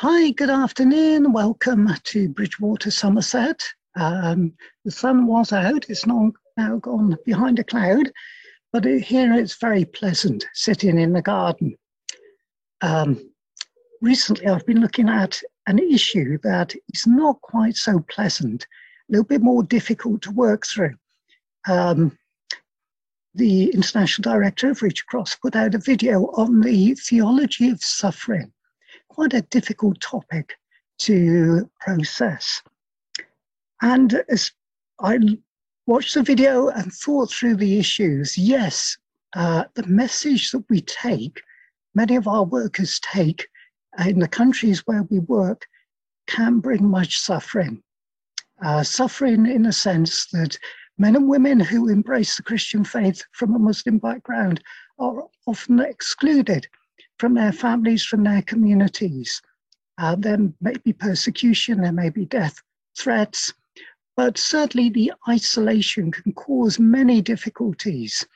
Hi, good afternoon. Welcome to Bridgewater, Somerset. Um, the sun was out, it's now gone behind a cloud, but it, here it's very pleasant sitting in the garden. Um, recently, I've been looking at an issue that is not quite so pleasant, a little bit more difficult to work through. Um, the International Director of Reach Across put out a video on the theology of suffering quite a difficult topic to process. And as I watched the video and thought through the issues, yes, uh, the message that we take, many of our workers take in the countries where we work, can bring much suffering. Uh, suffering in the sense that men and women who embrace the Christian faith from a Muslim background are often excluded from their families, from their communities. Uh, there may be persecution, there may be death threats, but certainly the isolation can cause many difficulties.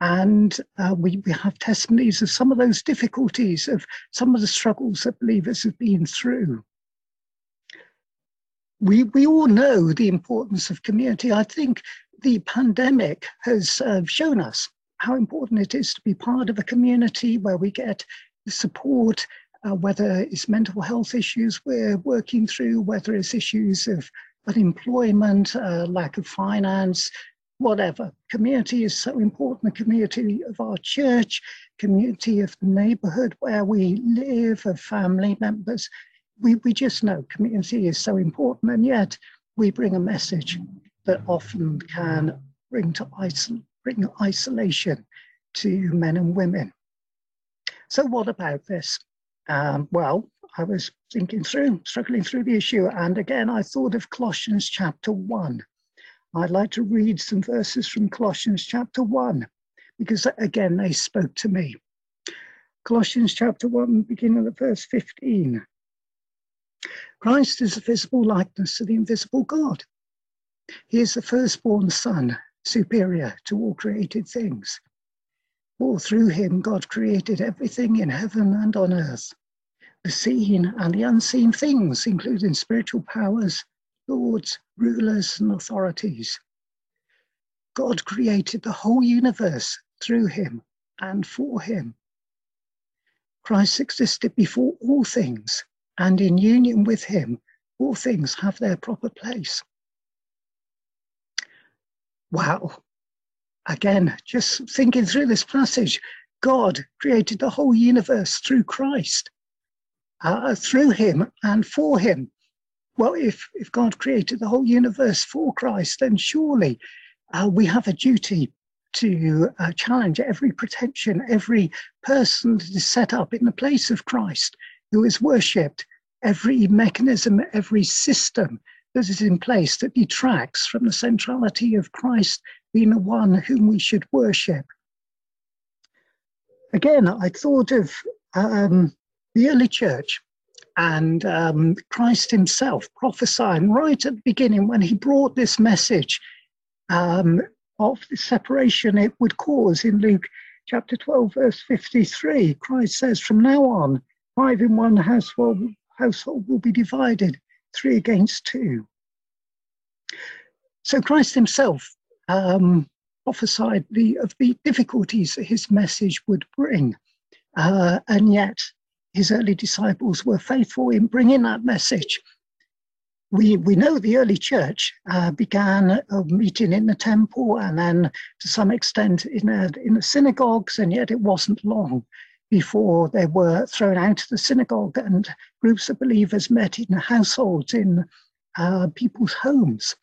And uh, we, we have testimonies of some of those difficulties, of some of the struggles that believers have been through. We, we all know the importance of community. I think the pandemic has uh, shown us how important it is to be part of a community where we get support, uh, whether it's mental health issues we're working through, whether it's issues of unemployment, uh, lack of finance, whatever. Community is so important, the community of our church, community of the neighborhood where we live, of family members. We, we just know community is so important, and yet we bring a message that often can bring to isol- bring isolation to men and women. So, what about this? Um, well, I was thinking through, struggling through the issue, and again, I thought of Colossians chapter 1. I'd like to read some verses from Colossians chapter 1, because again, they spoke to me. Colossians chapter 1, beginning at verse 15. Christ is the visible likeness of the invisible God. He is the firstborn Son, superior to all created things. For through him God created everything in heaven and on earth, the seen and the unseen things, including spiritual powers, lords, rulers, and authorities. God created the whole universe through him and for him. Christ existed before all things, and in union with him, all things have their proper place. Wow, again, just thinking through this passage, God created the whole universe through Christ, uh, through him and for him. Well, if, if God created the whole universe for Christ, then surely uh, we have a duty to uh, challenge every pretension, every person that is set up in the place of Christ who is worshipped, every mechanism, every system that is in place that detracts from the centrality of Christ being the one whom we should worship. Again, I thought of um, the early church and um, Christ himself prophesying right at the beginning when he brought this message um, of the separation it would cause in Luke chapter 12, verse 53. Christ says, From now on, five in one household, household will be divided, three against two. So Christ himself um, prophesied the, of the difficulties that his message would bring. Uh, and yet, his early disciples were faithful in bringing that message. We, we know the early church uh, began uh, meeting in the temple and then to some extent in, a, in the synagogues, and yet it wasn't long before they were thrown out of the synagogue and groups of believers met in households, in uh, people's homes.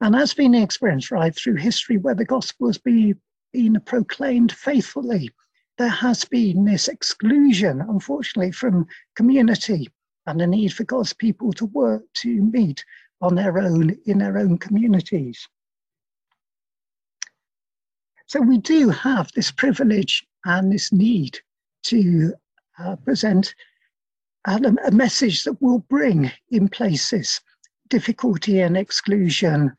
And that's been the experience right through history where the gospel has been, been proclaimed faithfully. There has been this exclusion, unfortunately, from community and the need for God's people to work to meet on their own in their own communities. So we do have this privilege and this need to uh, present a, a message that will bring in places difficulty and exclusion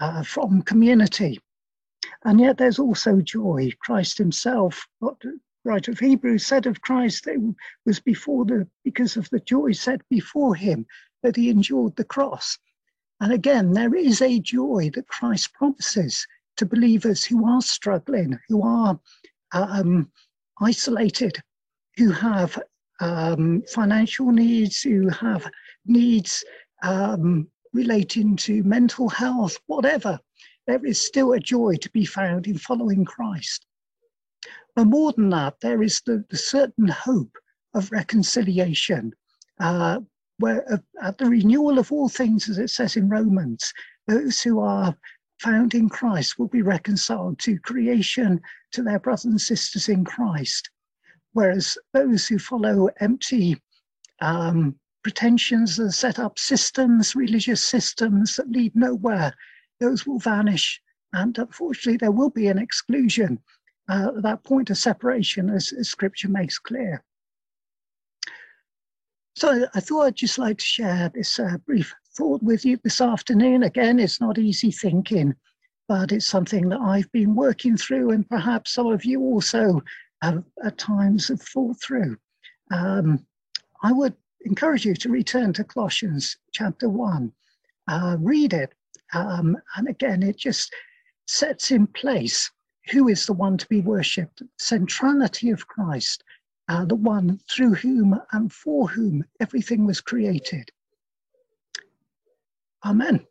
uh, from community. And yet there's also joy. Christ himself, what the writer of Hebrews said of Christ it was before the because of the joy set before him that he endured the cross. And again, there is a joy that Christ promises to believers who are struggling, who are um, isolated, who have um, financial needs, who have needs um, relating to mental health, whatever. There is still a joy to be found in following Christ. But more than that, there is the, the certain hope of reconciliation, uh, where uh, at the renewal of all things, as it says in Romans, those who are found in Christ will be reconciled to creation, to their brothers and sisters in Christ. Whereas those who follow empty um, pretensions and set up systems, religious systems that lead nowhere, those will vanish. And unfortunately, there will be an exclusion uh, that point of separation as, as scripture makes clear. So I thought I'd just like to share this uh, brief with you this afternoon. Again, it's not easy thinking, but it's something that I've been working through and perhaps some of you also have, at times have thought through. Um, I would encourage you to return to Colossians chapter 1, uh, read it, um, and again, it just sets in place who is the one to be worshipped, centrality of Christ, uh, the one through whom and for whom everything was created. Amen.